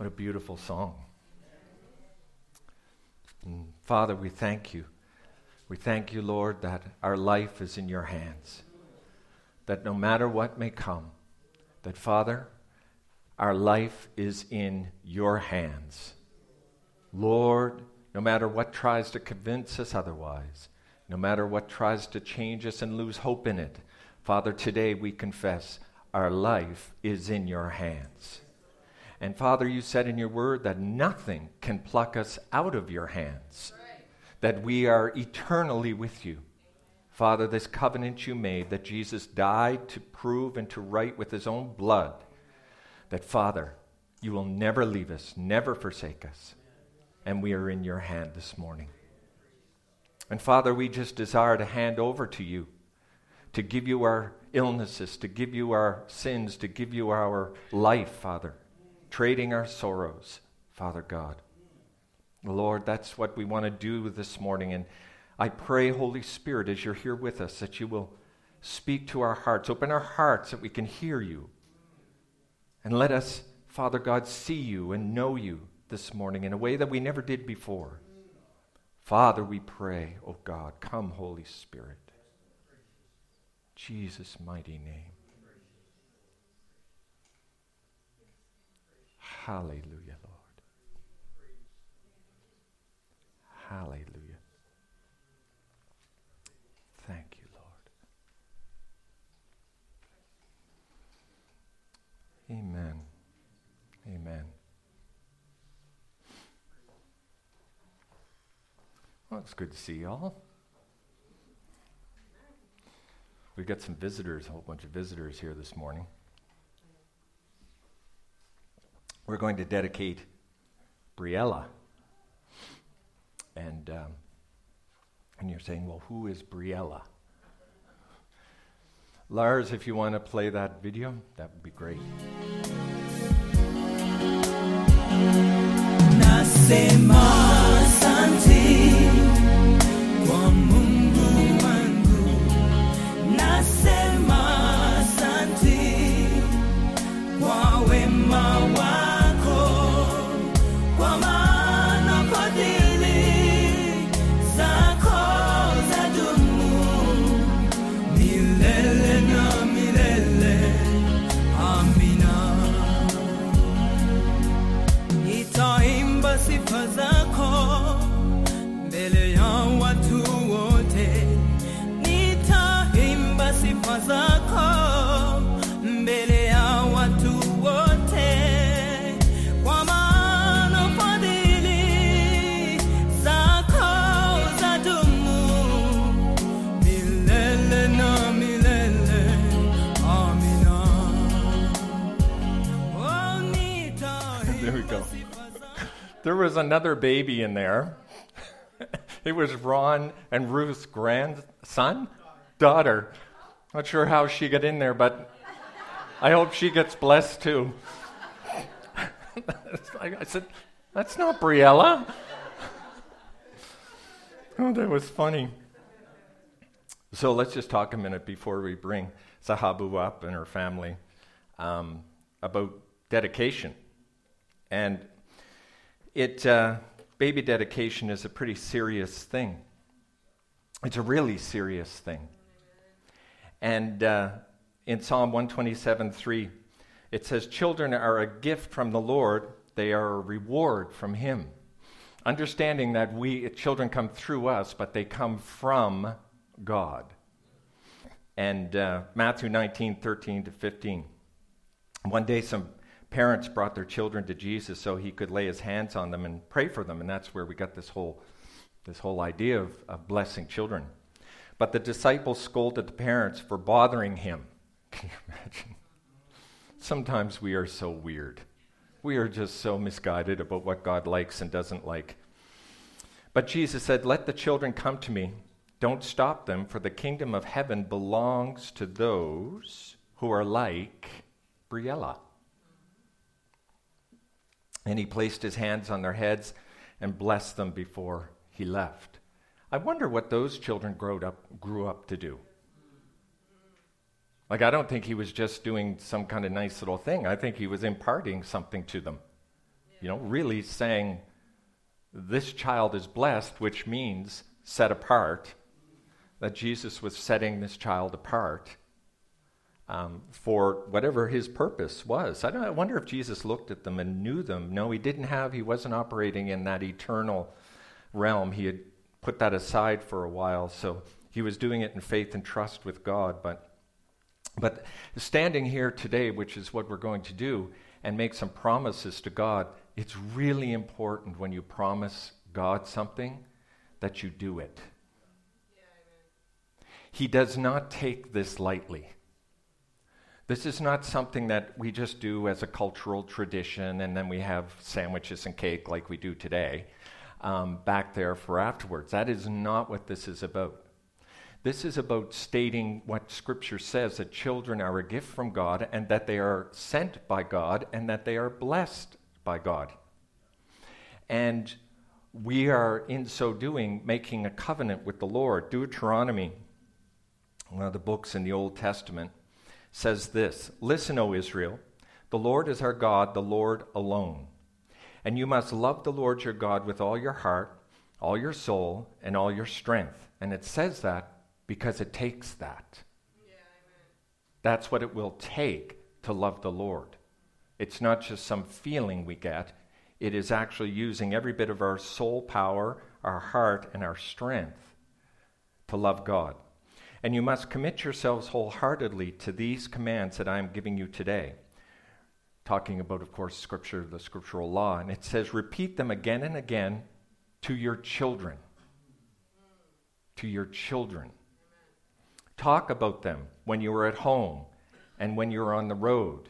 What a beautiful song. And Father, we thank you. We thank you, Lord, that our life is in your hands. That no matter what may come, that Father, our life is in your hands. Lord, no matter what tries to convince us otherwise, no matter what tries to change us and lose hope in it, Father, today we confess our life is in your hands. And Father, you said in your word that nothing can pluck us out of your hands, that we are eternally with you. Father, this covenant you made that Jesus died to prove and to write with his own blood, that Father, you will never leave us, never forsake us, and we are in your hand this morning. And Father, we just desire to hand over to you, to give you our illnesses, to give you our sins, to give you our life, Father trading our sorrows, Father God. Lord, that's what we want to do this morning. And I pray, Holy Spirit, as you're here with us, that you will speak to our hearts. Open our hearts that we can hear you. And let us, Father God, see you and know you this morning in a way that we never did before. Father, we pray, oh God, come, Holy Spirit. Jesus' mighty name. Hallelujah, Lord. Hallelujah. Thank you, Lord. Amen. Amen. Well, it's good to see y'all. We've got some visitors, a whole bunch of visitors here this morning. We're going to dedicate Briella. And, um, and you're saying, well, who is Briella? Lars, if you want to play that video, that would be great. Another baby in there. it was Ron and Ruth's grandson, daughter. Not sure how she got in there, but I hope she gets blessed too. I said, That's not Briella. oh, that was funny. So let's just talk a minute before we bring Zahabu up and her family um, about dedication. And it, uh, baby dedication is a pretty serious thing. It's a really serious thing. And uh, in Psalm 127 3, it says, Children are a gift from the Lord, they are a reward from Him. Understanding that we, children come through us, but they come from God. And uh, Matthew 19 13 to 15. One day, some parents brought their children to Jesus so he could lay his hands on them and pray for them. And that's where we got this whole, this whole idea of, of blessing children. But the disciples scolded the parents for bothering him. Can you imagine? Sometimes we are so weird. We are just so misguided about what God likes and doesn't like. But Jesus said, Let the children come to me. Don't stop them, for the kingdom of heaven belongs to those who are like Briella. And he placed his hands on their heads and blessed them before he left. I wonder what those children grew up, grew up to do. Like, I don't think he was just doing some kind of nice little thing. I think he was imparting something to them. Yeah. You know, really saying, this child is blessed, which means set apart, that Jesus was setting this child apart um, for whatever his purpose was. I, I wonder if Jesus looked at them and knew them. No, he didn't have, he wasn't operating in that eternal realm. He had put that aside for a while, so he was doing it in faith and trust with God. But, but standing here today, which is what we're going to do, and make some promises to God, it's really important when you promise God something that you do it. he does not take this lightly. This is not something that we just do as a cultural tradition and then we have sandwiches and cake like we do today um, back there for afterwards. That is not what this is about. This is about stating what Scripture says that children are a gift from God and that they are sent by God and that they are blessed by God. And we are, in so doing, making a covenant with the Lord. Deuteronomy, one of the books in the Old Testament, says this Listen, O Israel, the Lord is our God, the Lord alone. And you must love the Lord your God with all your heart, all your soul, and all your strength. And it says that because it takes that. Yeah, That's what it will take to love the Lord. It's not just some feeling we get, it is actually using every bit of our soul power, our heart, and our strength to love God. And you must commit yourselves wholeheartedly to these commands that I am giving you today. Talking about, of course, Scripture, the scriptural law. And it says, repeat them again and again to your children. To your children. Talk about them when you are at home and when you're on the road.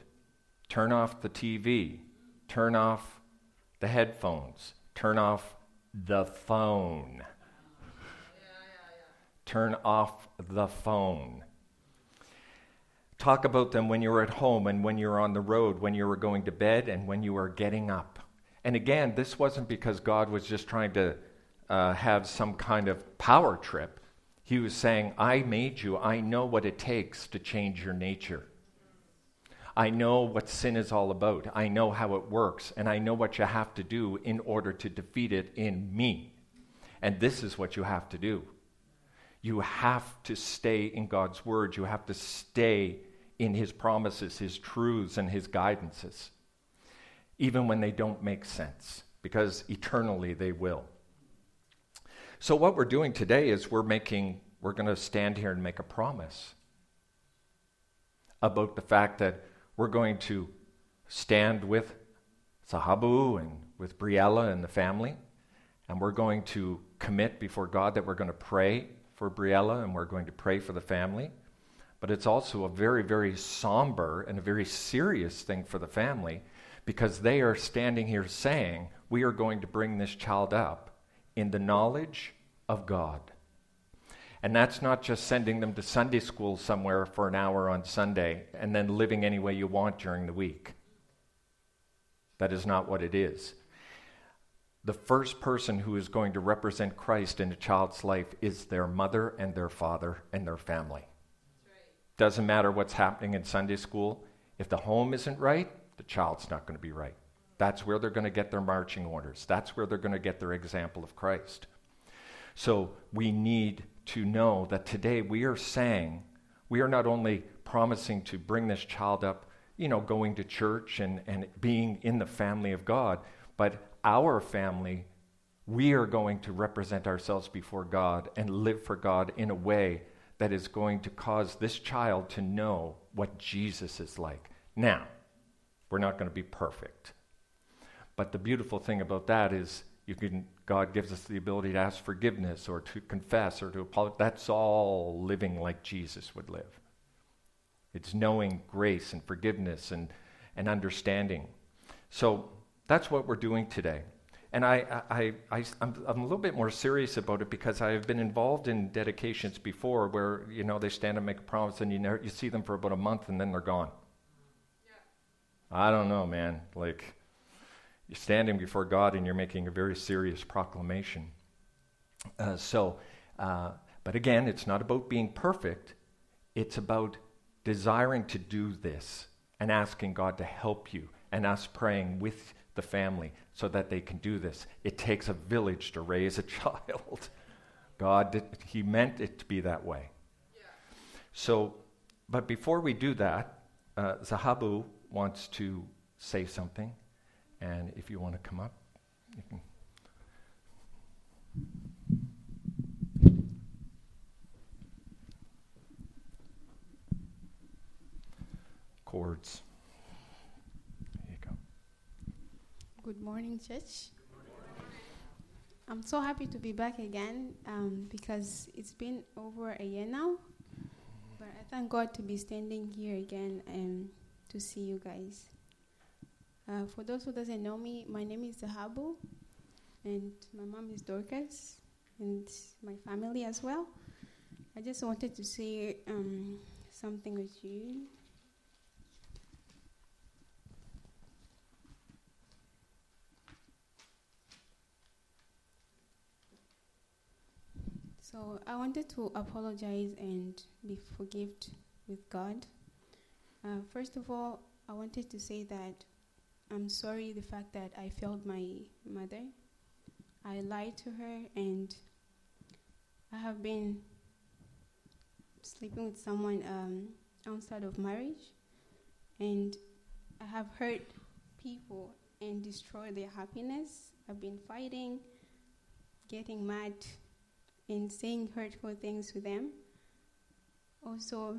Turn off the TV. Turn off the headphones. Turn off the phone turn off the phone. Talk about them when you're at home and when you're on the road, when you were going to bed and when you were getting up. And again, this wasn't because God was just trying to uh, have some kind of power trip. He was saying, I made you. I know what it takes to change your nature. I know what sin is all about. I know how it works. And I know what you have to do in order to defeat it in me. And this is what you have to do. You have to stay in God's word. You have to stay in his promises, his truths, and his guidances, even when they don't make sense, because eternally they will. So, what we're doing today is we're making, we're going to stand here and make a promise about the fact that we're going to stand with Zahabu and with Briella and the family, and we're going to commit before God that we're going to pray for Briella and we're going to pray for the family. But it's also a very, very somber and a very serious thing for the family because they are standing here saying, We are going to bring this child up in the knowledge of God. And that's not just sending them to Sunday school somewhere for an hour on Sunday and then living any way you want during the week. That is not what it is the first person who is going to represent Christ in a child's life is their mother and their father and their family. Right. Doesn't matter what's happening in Sunday school. If the home isn't right, the child's not going to be right. That's where they're going to get their marching orders. That's where they're going to get their example of Christ. So we need to know that today we are saying, we are not only promising to bring this child up, you know, going to church and, and being in the family of God, but our family, we are going to represent ourselves before God and live for God in a way that is going to cause this child to know what Jesus is like. Now, we're not going to be perfect. But the beautiful thing about that is you can God gives us the ability to ask forgiveness or to confess or to apologize. That's all living like Jesus would live. It's knowing grace and forgiveness and, and understanding. So that's what we're doing today. And I, I, I, I'm, I'm a little bit more serious about it because I've been involved in dedications before where, you know, they stand and make a promise and you, never, you see them for about a month and then they're gone. Yeah. I don't know, man. Like, you're standing before God and you're making a very serious proclamation. Uh, so, uh, but again, it's not about being perfect, it's about desiring to do this and asking God to help you and us praying with the family so that they can do this. It takes a village to raise a child. God, did, He meant it to be that way. Yeah. So, but before we do that, uh, Zahabu wants to say something. And if you want to come up, you can. Chords. There you go. Good morning, church. I'm so happy to be back again um, because it's been over a year now. But I thank God to be standing here again and to see you guys. Uh, for those who doesn't know me, my name is Zahabu, and my mom is Dorcas, and my family as well. I just wanted to say um, something with you. So I wanted to apologize and be forgived with God. Uh, first of all, I wanted to say that I'm sorry the fact that I failed my mother. I lied to her and I have been sleeping with someone um, outside of marriage and I have hurt people and destroyed their happiness. I've been fighting, getting mad, and saying hurtful things to them. Also,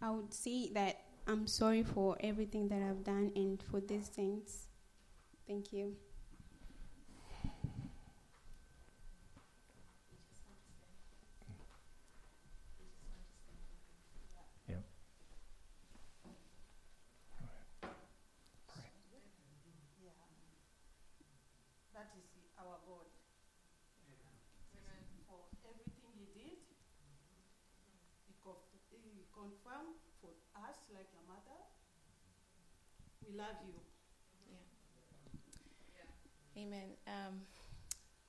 I would say that I'm sorry for everything that I've done and for these things. Thank you. We love you. Yeah. Amen. Um,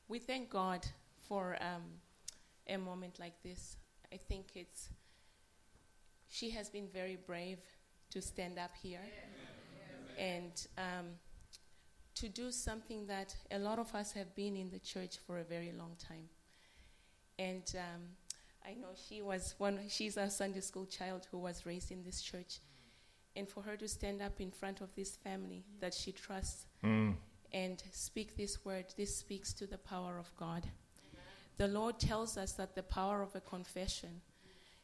we thank God for um, a moment like this. I think it's, she has been very brave to stand up here and um, to do something that a lot of us have been in the church for a very long time. And um, I know she was one, she's a Sunday school child who was raised in this church. And for her to stand up in front of this family that she trusts mm. and speak this word, this speaks to the power of God. The Lord tells us that the power of a confession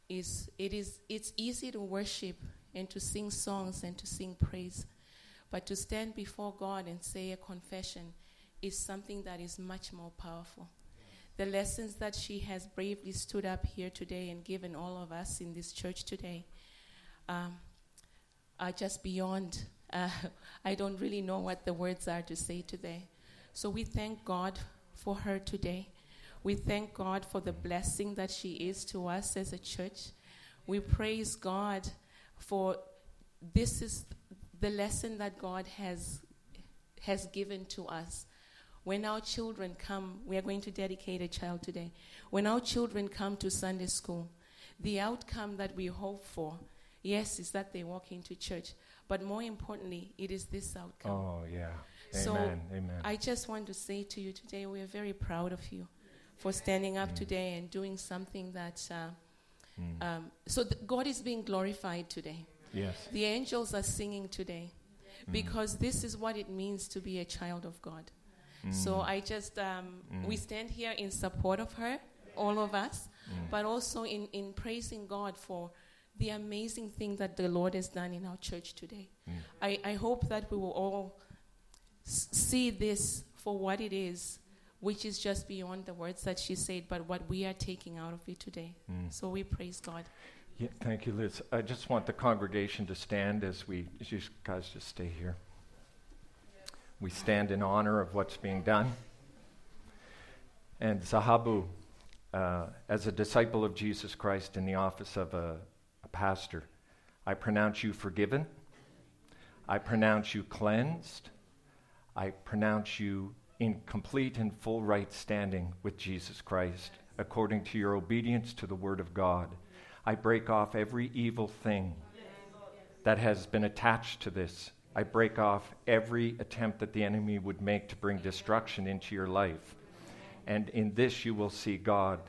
is it is it's easy to worship and to sing songs and to sing praise. But to stand before God and say a confession is something that is much more powerful the lessons that she has bravely stood up here today and given all of us in this church today um, are just beyond. Uh, I don't really know what the words are to say today. So we thank God for her today. We thank God for the blessing that she is to us as a church. We praise God for this is the lesson that God has has given to us when our children come, we are going to dedicate a child today. When our children come to Sunday school, the outcome that we hope for, yes, is that they walk into church. But more importantly, it is this outcome. Oh, yeah. So Amen. Amen. I just want to say to you today, we are very proud of you for standing up mm. today and doing something that. Uh, mm. um, so th- God is being glorified today. Yes. The angels are singing today mm. because this is what it means to be a child of God. So mm. I just, um, mm. we stand here in support of her, all of us, mm. but also in, in praising God for the amazing thing that the Lord has done in our church today. I, I hope that we will all s- see this for what it is, which is just beyond the words that she said, but what we are taking out of it today. Mm. So we praise God. Yeah, thank you, Liz. I just want the congregation to stand as we, as you guys just stay here. We stand in honor of what's being done. And Zahabu, uh, as a disciple of Jesus Christ in the office of a pastor, I pronounce you forgiven. I pronounce you cleansed. I pronounce you in complete and full right standing with Jesus Christ according to your obedience to the Word of God. I break off every evil thing that has been attached to this I break off every attempt that the enemy would make to bring destruction into your life. And in this, you will see God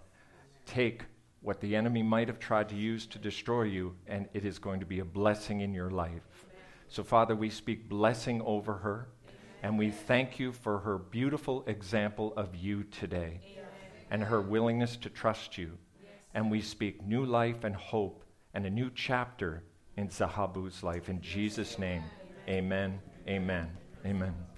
take what the enemy might have tried to use to destroy you, and it is going to be a blessing in your life. So, Father, we speak blessing over her, and we thank you for her beautiful example of you today and her willingness to trust you. And we speak new life and hope and a new chapter in Zahabu's life. In Jesus' name, amen, amen, amen.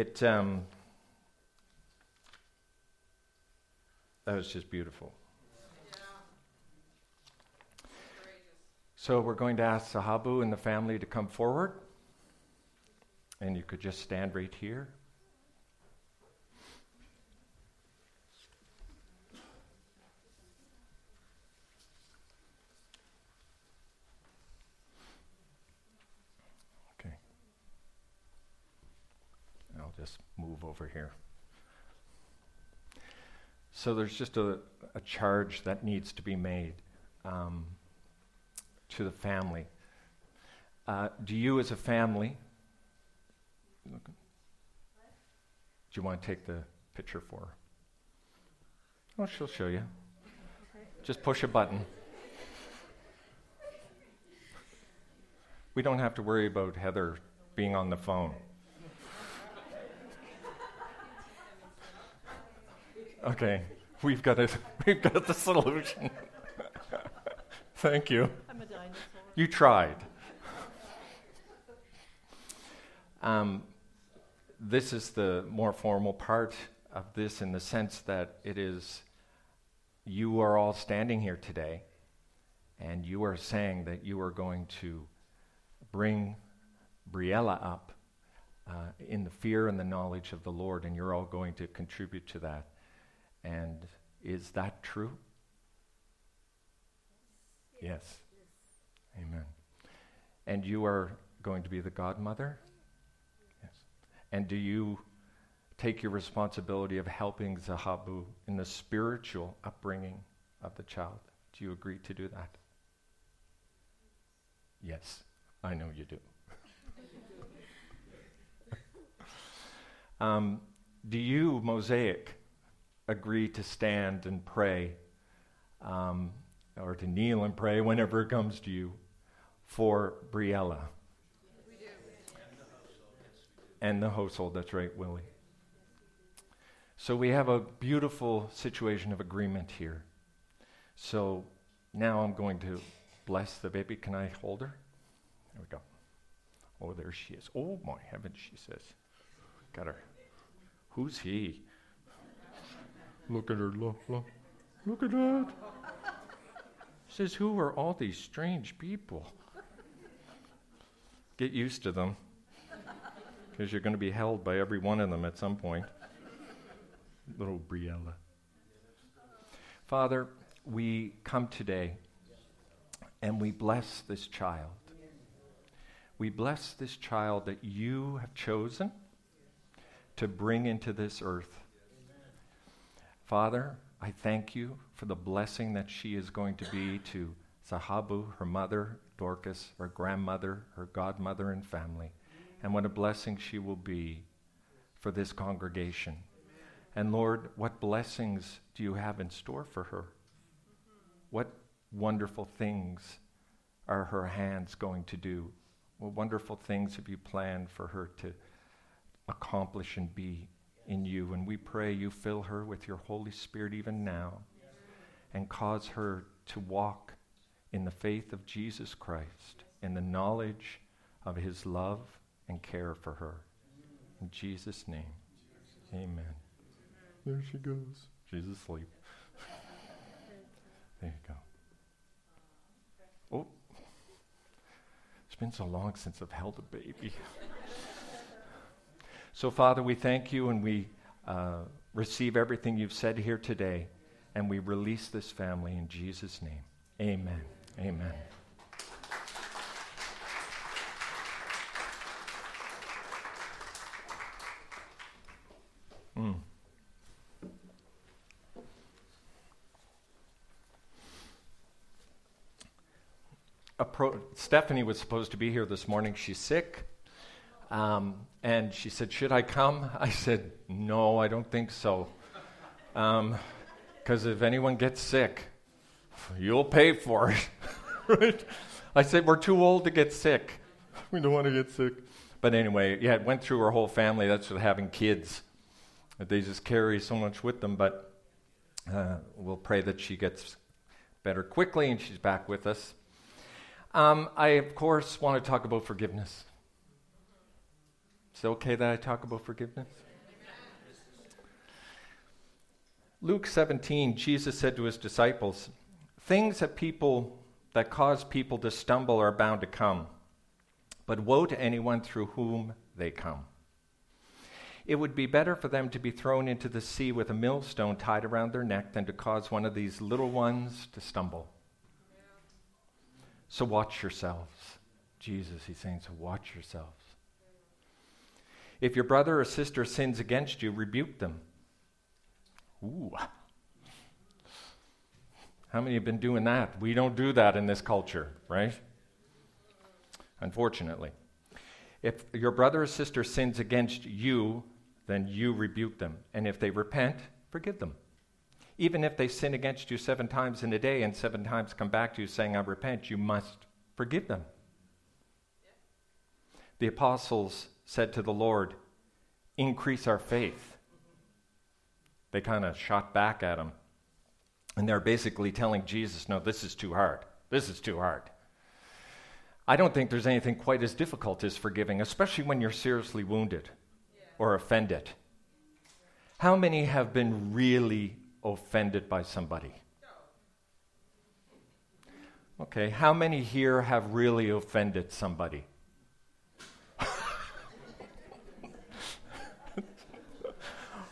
It um, that was just beautiful. So we're going to ask Zahabu and the family to come forward, and you could just stand right here. Just move over here. So there's just a, a charge that needs to be made um, to the family. Uh, do you, as a family, do you want to take the picture for her? Oh, she'll show you. Just push a button. We don't have to worry about Heather being on the phone. Okay, we've got it. We've got the solution. Thank you. I'm a dinosaur. You tried. Um, this is the more formal part of this in the sense that it is you are all standing here today and you are saying that you are going to bring Briella up uh, in the fear and the knowledge of the Lord, and you're all going to contribute to that. And is that true? Yes. Amen. And you are going to be the godmother? Yes. And do you take your responsibility of helping Zahabu in the spiritual upbringing of the child? Do you agree to do that? Yes, I know you do. um, do you, Mosaic, agree to stand and pray um, or to kneel and pray whenever it comes to you for Briella? And the household, that's right, Willie. So we have a beautiful situation of agreement here. So now I'm going to bless the baby. Can I hold her? There we go. Oh, there she is. Oh, my heavens, she says. Got her. Who's he? Look at her. Look, look. Look at that. Says, who are all these strange people? Get used to them. Because you're going to be held by every one of them at some point. Little Briella. Father, we come today and we bless this child. We bless this child that you have chosen to bring into this earth. Father, I thank you for the blessing that she is going to be to Zahabu, her mother, Dorcas, her grandmother, her godmother, and family. And what a blessing she will be for this congregation. And Lord, what blessings do you have in store for her? What wonderful things are her hands going to do? What wonderful things have you planned for her to accomplish and be in you? And we pray you fill her with your Holy Spirit even now and cause her to walk in the faith of Jesus Christ, in the knowledge of his love and care for her. In Jesus' name, amen. There she goes. She's asleep. there you go. Oh, it's been so long since I've held a baby. So, Father, we thank you and we uh, receive everything you've said here today, and we release this family in Jesus' name. Amen. Amen. Mm. Pro- Stephanie was supposed to be here this morning. She's sick. Um, and she said, Should I come? I said, No, I don't think so. Because um, if anyone gets sick, you'll pay for it. right? I said, We're too old to get sick. We don't want to get sick. But anyway, yeah, it went through her whole family. That's with having kids. They just carry so much with them. But uh, we'll pray that she gets better quickly and she's back with us. Um, I, of course, want to talk about forgiveness. Is it okay that I talk about forgiveness? Luke 17, Jesus said to his disciples, Things that people that cause people to stumble are bound to come, but woe to anyone through whom they come. It would be better for them to be thrown into the sea with a millstone tied around their neck than to cause one of these little ones to stumble. So watch yourselves. Jesus, he's saying, so watch yourselves. If your brother or sister sins against you, rebuke them. Ooh. How many have been doing that? We don't do that in this culture, right? Unfortunately. If your brother or sister sins against you, then you rebuke them. And if they repent, forgive them. Even if they sin against you seven times in a day and seven times come back to you saying, I repent, you must forgive them. The apostles said to the Lord, Increase our faith. They kind of shot back at him. And they're basically telling Jesus, No, this is too hard. This is too hard. I don't think there's anything quite as difficult as forgiving, especially when you're seriously wounded or offended. How many have been really offended by somebody? Okay, how many here have really offended somebody?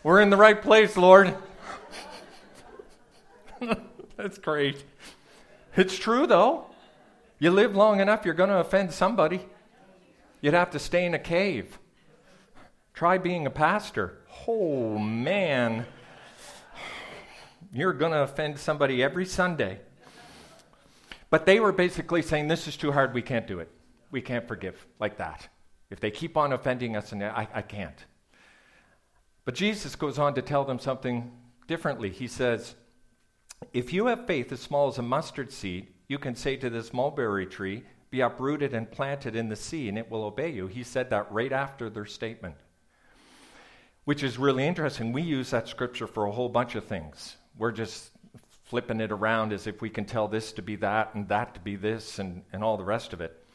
We're in the right place, Lord. That's great. It's true, though. You live long enough, you're going to offend somebody. You'd have to stay in a cave. Try being a pastor. Oh, man. You're going to offend somebody every Sunday. But they were basically saying, This is too hard. We can't do it. We can't forgive like that. If they keep on offending us, and I, I can't. But Jesus goes on to tell them something differently. He says, If you have faith as small as a mustard seed, you can say to this mulberry tree, Be uprooted and planted in the sea, and it will obey you. He said that right after their statement, which is really interesting. We use that scripture for a whole bunch of things. We're just flipping it around as if we can tell this to be that and that to be this and, and all the rest of it.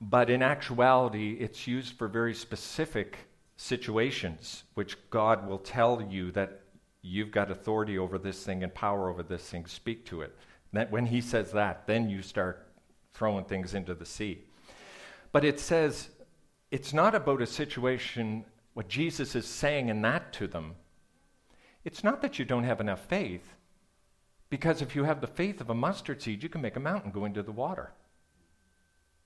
But in actuality, it's used for very specific situations, which God will tell you that you've got authority over this thing and power over this thing. Speak to it. That when He says that, then you start throwing things into the sea. But it says it's not about a situation, what Jesus is saying in that to them. It's not that you don't have enough faith. Because if you have the faith of a mustard seed, you can make a mountain go into the water.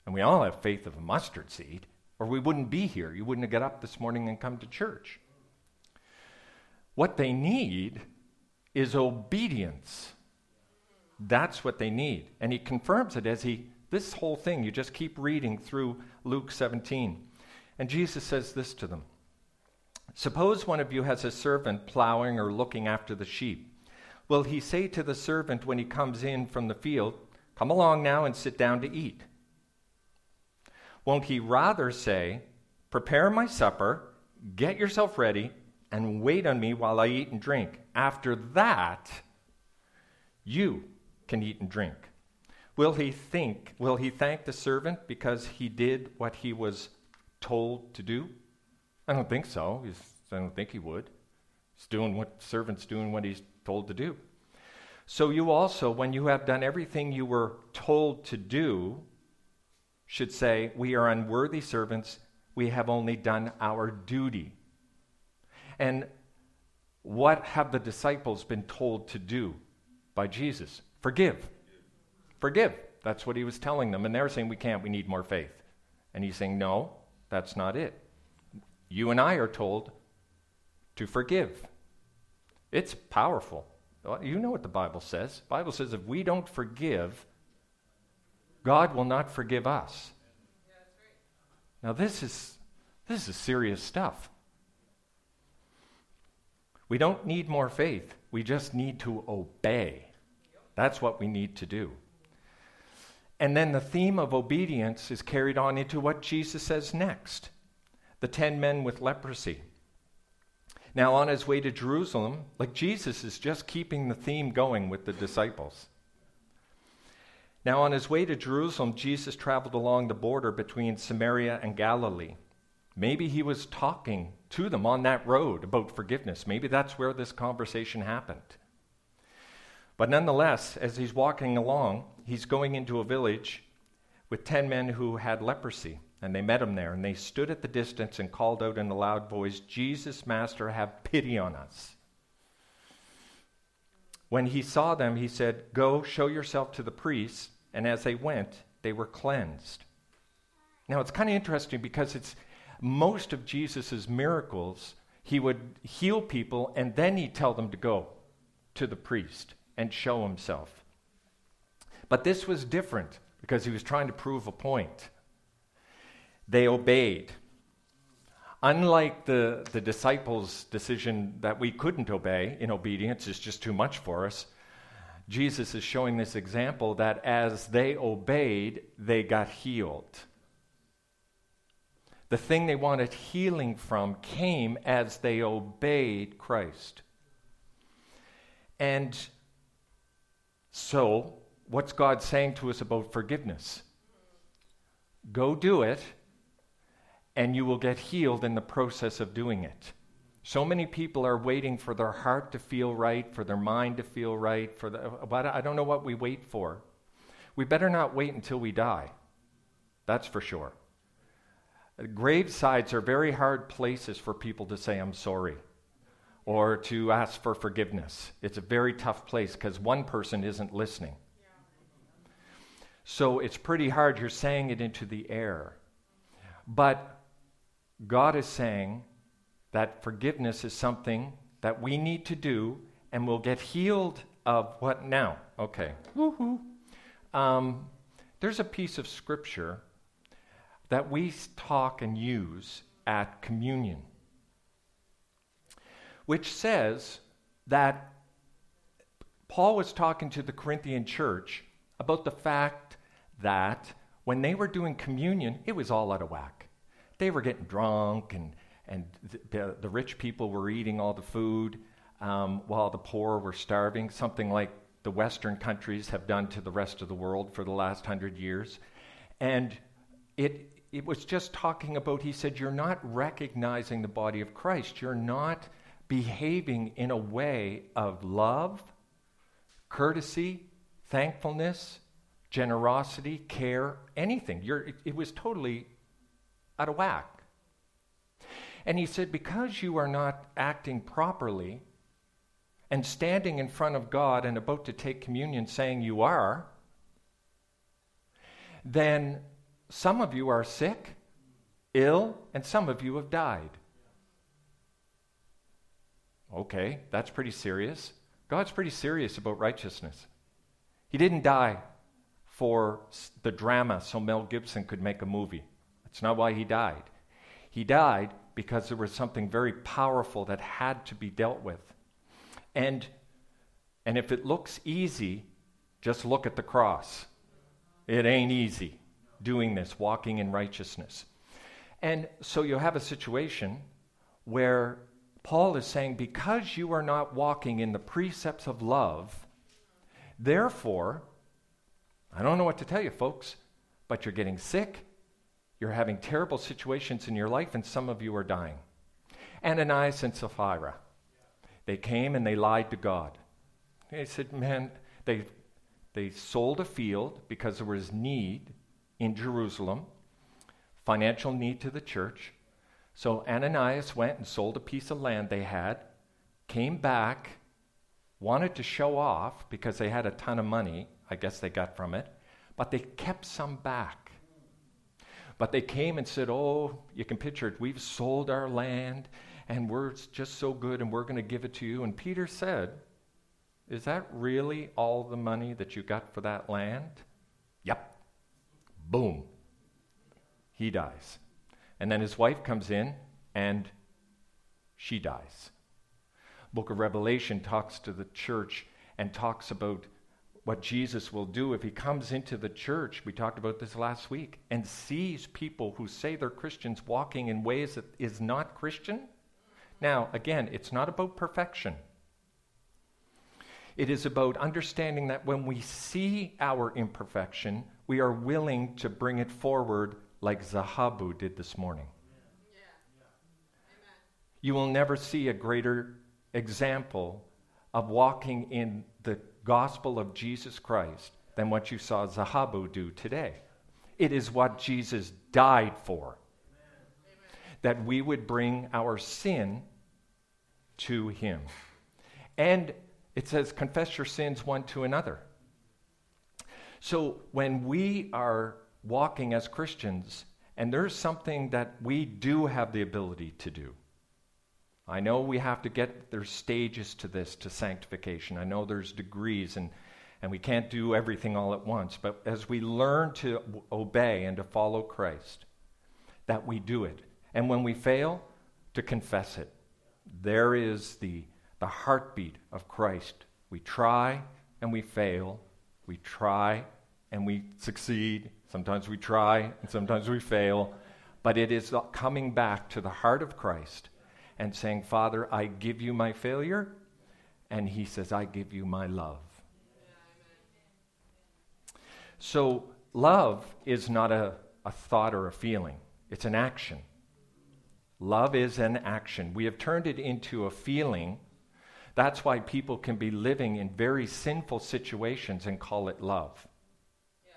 And we all have faith of a mustard seed, or we wouldn't be here. You wouldn't have got up this morning and come to church. What they need is obedience. That's what they need. And he confirms it as he, this whole thing, you just keep reading through Luke 17. And Jesus says this to them Suppose one of you has a servant plowing or looking after the sheep. Will he say to the servant when he comes in from the field, Come along now and sit down to eat? Won't he rather say, Prepare my supper, get yourself ready, and wait on me while I eat and drink? After that, you can eat and drink. Will he think, will he thank the servant because he did what he was told to do? I don't think so. He's, I don't think he would. He's doing what servant's doing what he's told to do. So you also, when you have done everything you were told to do, should say, We are unworthy servants. We have only done our duty. And what have the disciples been told to do by Jesus? Forgive. Forgive. That's what he was telling them. And they're saying, We can't, we need more faith. And he's saying, No, that's not it. You and I are told to forgive. It's powerful. You know what the Bible says. The Bible says if we don't forgive, God will not forgive us. Now this is this is serious stuff. We don't need more faith. We just need to obey. That's what we need to do. And then the theme of obedience is carried on into what Jesus says next the ten men with leprosy. Now, on his way to Jerusalem, like Jesus is just keeping the theme going with the disciples. Now, on his way to Jerusalem, Jesus traveled along the border between Samaria and Galilee. Maybe he was talking to them on that road about forgiveness. Maybe that's where this conversation happened. But nonetheless, as he's walking along, he's going into a village with 10 men who had leprosy. And they met him there, and they stood at the distance and called out in a loud voice, Jesus, Master, have pity on us. When he saw them, he said, Go, show yourself to the priests. And as they went, they were cleansed. Now, it's kind of interesting because it's most of Jesus' miracles, he would heal people and then he'd tell them to go to the priest and show himself. But this was different because he was trying to prove a point. They obeyed. Unlike the, the disciples' decision that we couldn't obey in obedience is just too much for us, Jesus is showing this example that as they obeyed, they got healed. The thing they wanted healing from came as they obeyed Christ. And so, what's God saying to us about forgiveness? Go do it, and you will get healed in the process of doing it. So many people are waiting for their heart to feel right, for their mind to feel right, for the, I don't know what we wait for. We better not wait until we die. That's for sure. Gravesides are very hard places for people to say, I'm sorry, or to ask for forgiveness. It's a very tough place because one person isn't listening. So it's pretty hard. You're saying it into the air. But God is saying that forgiveness is something that we need to do and we'll get healed of what now? Okay. Woohoo. Um, there's a piece of scripture that we talk and use at communion, which says that Paul was talking to the Corinthian church about the fact that when they were doing communion, it was all out of whack. They were getting drunk, and, and the, the rich people were eating all the food um, while the poor were starving, something like the Western countries have done to the rest of the world for the last hundred years. And it, it was just talking about, he said, you're not recognizing the body of Christ. You're not behaving in a way of love, courtesy, thankfulness, generosity, care, anything. You're, it, it was totally out of whack. And he said, because you are not acting properly and standing in front of God and about to take communion saying you are, then some of you are sick, ill, and some of you have died. Okay, that's pretty serious. God's pretty serious about righteousness. He didn't die for the drama so Mel Gibson could make a movie. That's not why he died. He died because there was something very powerful that had to be dealt with. And, and if it looks easy, just look at the cross. It ain't easy doing this, walking in righteousness. And so you have a situation where Paul is saying, because you are not walking in the precepts of love, therefore, I don't know what to tell you, folks, but you're getting sick, you're having terrible situations in your life, and some of you are dying. Ananias and Sapphira, they came and they lied to God. They said, man, they, they sold a field because there was need in Jerusalem, financial need to the church. So Ananias went and sold a piece of land they had, came back, wanted to show off because they had a ton of money, I guess they got from it, but they kept some back. But they came and said, Oh, you can picture it. We've sold our land and we're just so good and we're going to give it to you. And Peter said, Is that really all the money that you got for that land? Yep. Boom. He dies. And then his wife comes in and she dies. Book of Revelation talks to the church and talks about what Jesus will do if he comes into the church, we talked about this last week, and sees people who say they're Christians walking in ways that is not Christian. Now, again, it's not about perfection. It is about understanding that when we see our imperfection, we are willing to bring it forward like Zahabu did this morning. You will never see a greater example of walking in the gospel of Jesus Christ than what you saw Zahabu do today. It is what Jesus died for. That we would bring our sin to him. And it says, confess your sins one to another. So when we are walking as Christians, and there's something that we do have the ability to do, I know we have to get, there's stages to this, to sanctification. I know there's degrees, and, and we can't do everything all at once. But as we learn to obey and to follow Christ, that we do it. And when we fail, to confess it. There is the, the heartbeat of Christ. We try and we fail. We try and we succeed. Sometimes we try and sometimes we fail. But it is coming back to the heart of Christ and saying, Father, I give you my failure. And he says, I give you my love. So, love is not a, a thought or a feeling, it's an action. Love is an action. We have turned it into a feeling. That's why people can be living in very sinful situations and call it love. Yeah.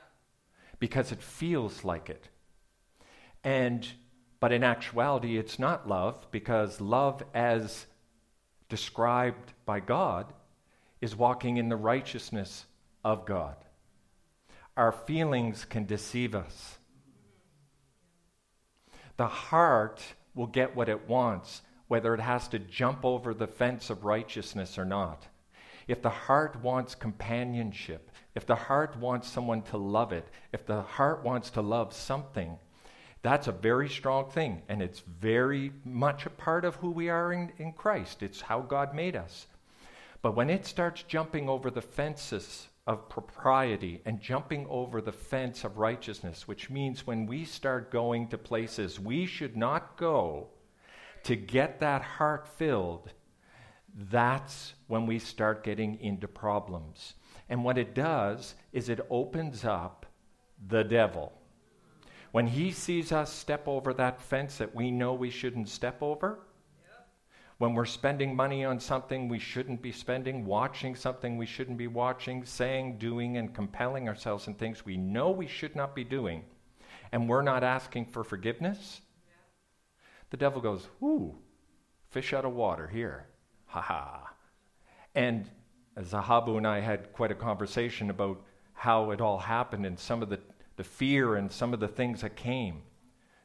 Because it feels like it. And but in actuality, it's not love because love, as described by God, is walking in the righteousness of God. Our feelings can deceive us. The heart will get what it wants, whether it has to jump over the fence of righteousness or not. If the heart wants companionship, if the heart wants someone to love it, if the heart wants to love something, that's a very strong thing, and it's very much a part of who we are in, in Christ. It's how God made us. But when it starts jumping over the fences of propriety and jumping over the fence of righteousness, which means when we start going to places we should not go to get that heart filled, that's when we start getting into problems. And what it does is it opens up the devil. When he sees us step over that fence that we know we shouldn't step over, when we're spending money on something we shouldn't be spending, watching something we shouldn't be watching, saying, doing, and compelling ourselves in things we know we should not be doing, and we're not asking for forgiveness, the devil goes, Ooh, fish out of water here. Ha ha. And Zahabu and I had quite a conversation about how it all happened and some of the the fear and some of the things that came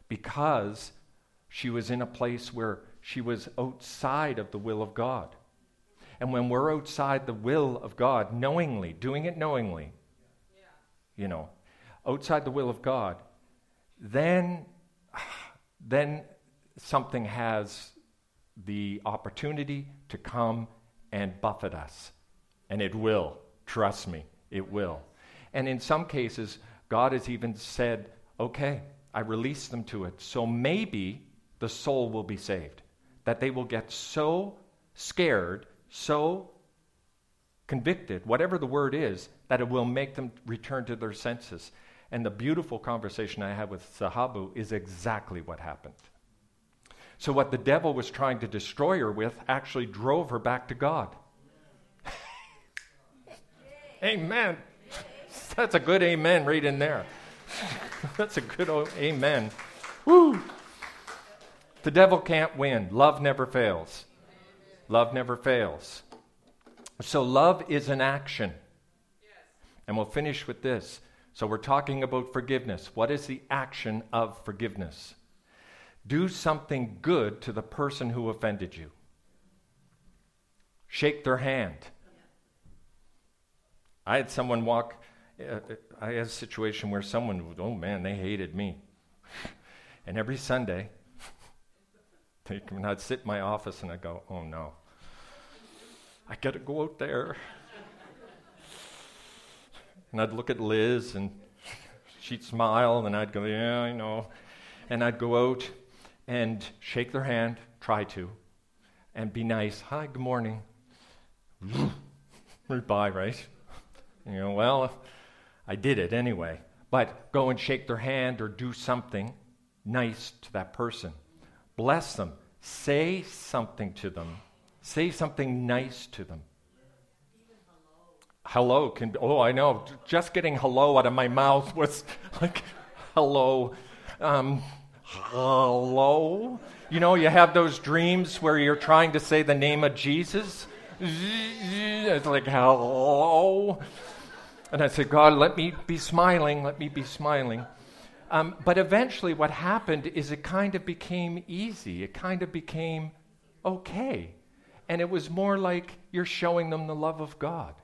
because she was in a place where she was outside of the will of God. And when we're outside the will of God, knowingly, doing it knowingly, yeah. you know, outside the will of God, then, then something has the opportunity to come and buffet us. And it will. Trust me, it will. And in some cases, God has even said, okay, I release them to it. So maybe the soul will be saved. That they will get so scared, so convicted, whatever the word is, that it will make them return to their senses. And the beautiful conversation I had with Zahabu is exactly what happened. So, what the devil was trying to destroy her with actually drove her back to God. Amen. That's a good amen right in there. That's a good amen. Woo! The devil can't win. Love never fails. Love never fails. So, love is an action. And we'll finish with this. So, we're talking about forgiveness. What is the action of forgiveness? Do something good to the person who offended you, shake their hand. I had someone walk, I had a situation where someone, oh man, they hated me. And every Sunday, they and I'd sit in my office and I'd go, oh no, I got to go out there. And I'd look at Liz and she'd smile and I'd go, yeah, I know. And I'd go out and shake their hand, try to, and be nice. Hi, good morning. Bye, right? You know, well, I did it anyway. But go and shake their hand or do something nice to that person. Bless them. Say something to them. Say something nice to them. Hello can oh I know just getting hello out of my mouth was like hello um, hello you know you have those dreams where you're trying to say the name of Jesus it's like hello and I said God let me be smiling let me be smiling um, but eventually what happened is it kind of became easy it kind of became okay and it was more like you're showing them the love of God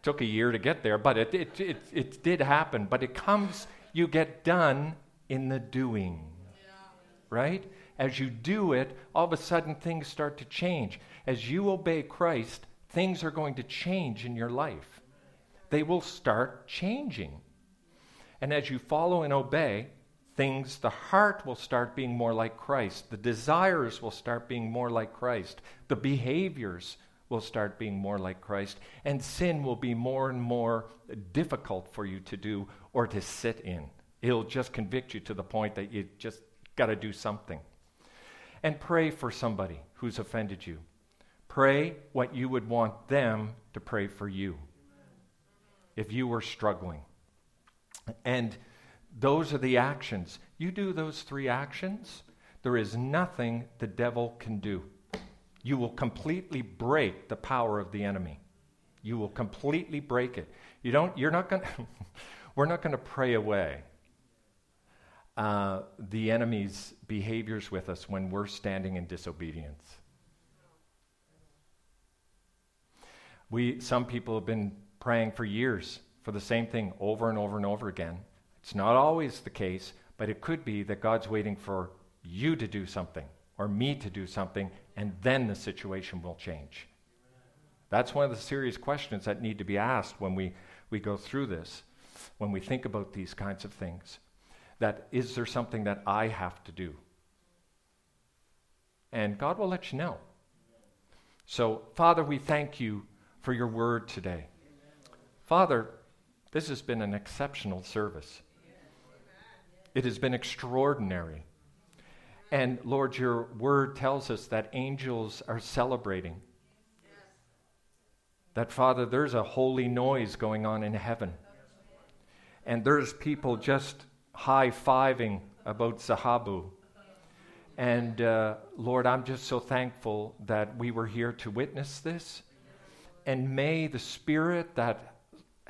It took a year to get there, but it, it, it, it did happen. But it comes, you get done in the doing. Right? As you do it, all of a sudden things start to change. As you obey Christ, things are going to change in your life. They will start changing. And as you follow and obey, things, the heart will start being more like Christ. The desires will start being more like Christ. The behaviors will start being more like Christ, and sin will be more and more difficult for you to do or to sit in. It'll just convict you to the point that you just got to do something. And pray for somebody who's offended you. Pray what you would want them to pray for you if you were struggling. And those are the actions. You do those three actions, there is nothing the devil can do you will completely break the power of the enemy. You will completely break it. You don't, you're not going we're not going to pray away uh, the enemy's behaviors with us when we're standing in disobedience. We, some people have been praying for years for the same thing over and over and over again. It's not always the case, but it could be that God's waiting for you to do something or me to do something, and then the situation will change. That's one of the serious questions that need to be asked when we, we go through this, when we think about these kinds of things. That is there something that I have to do? And God will let you know. So, Father, we thank you for your word today. Father, this has been an exceptional service. It has been extraordinary. And Lord, your word tells us that angels are celebrating. That, Father, there's a holy noise going on in heaven. And there's people just high fiving about Zahabu. And uh, Lord, I'm just so thankful that we were here to witness this. And may the Spirit that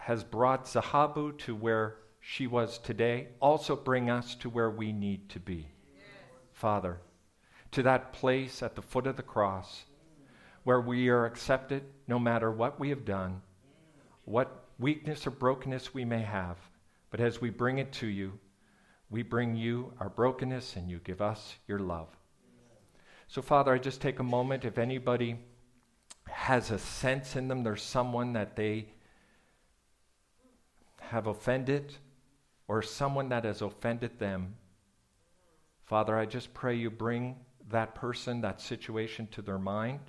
has brought Zahabu to where she was today also bring us to where we need to be. Father, to that place at the foot of the cross where we are accepted no matter what we have done, what weakness or brokenness we may have. But as we bring it to you, we bring you our brokenness and you give us your love. So, Father, I just take a moment. If anybody has a sense in them, there's someone that they have offended or someone that has offended them, Father, I just pray you bring that person, that situation to their mind.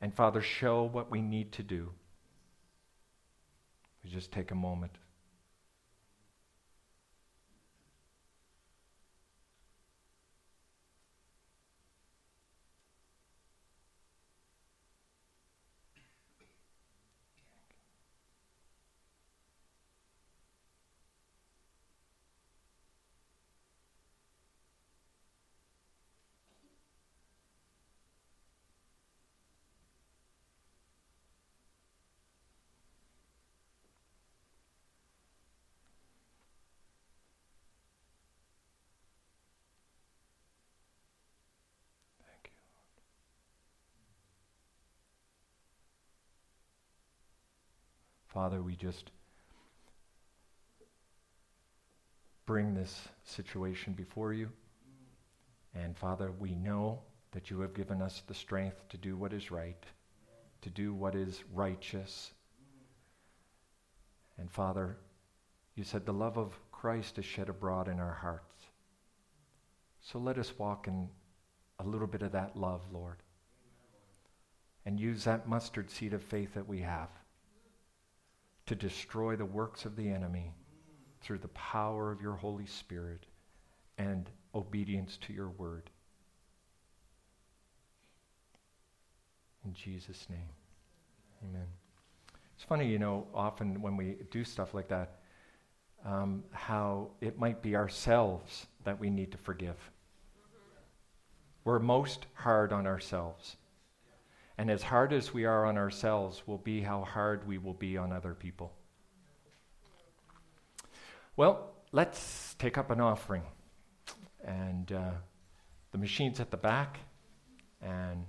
And Father, show what we need to do. We just take a moment. Father, we just bring this situation before you. And Father, we know that you have given us the strength to do what is right, to do what is righteous. And Father, you said the love of Christ is shed abroad in our hearts. So let us walk in a little bit of that love, Lord, and use that mustard seed of faith that we have to destroy the works of the enemy through the power of your Holy Spirit and obedience to your word. In Jesus' name, amen. It's funny, you know, often when we do stuff like that, um, how it might be ourselves that we need to forgive. We're most hard on ourselves. And as hard as we are on ourselves will be how hard we will be on other people. Well, let's take up an offering. And uh, the machine's at the back. And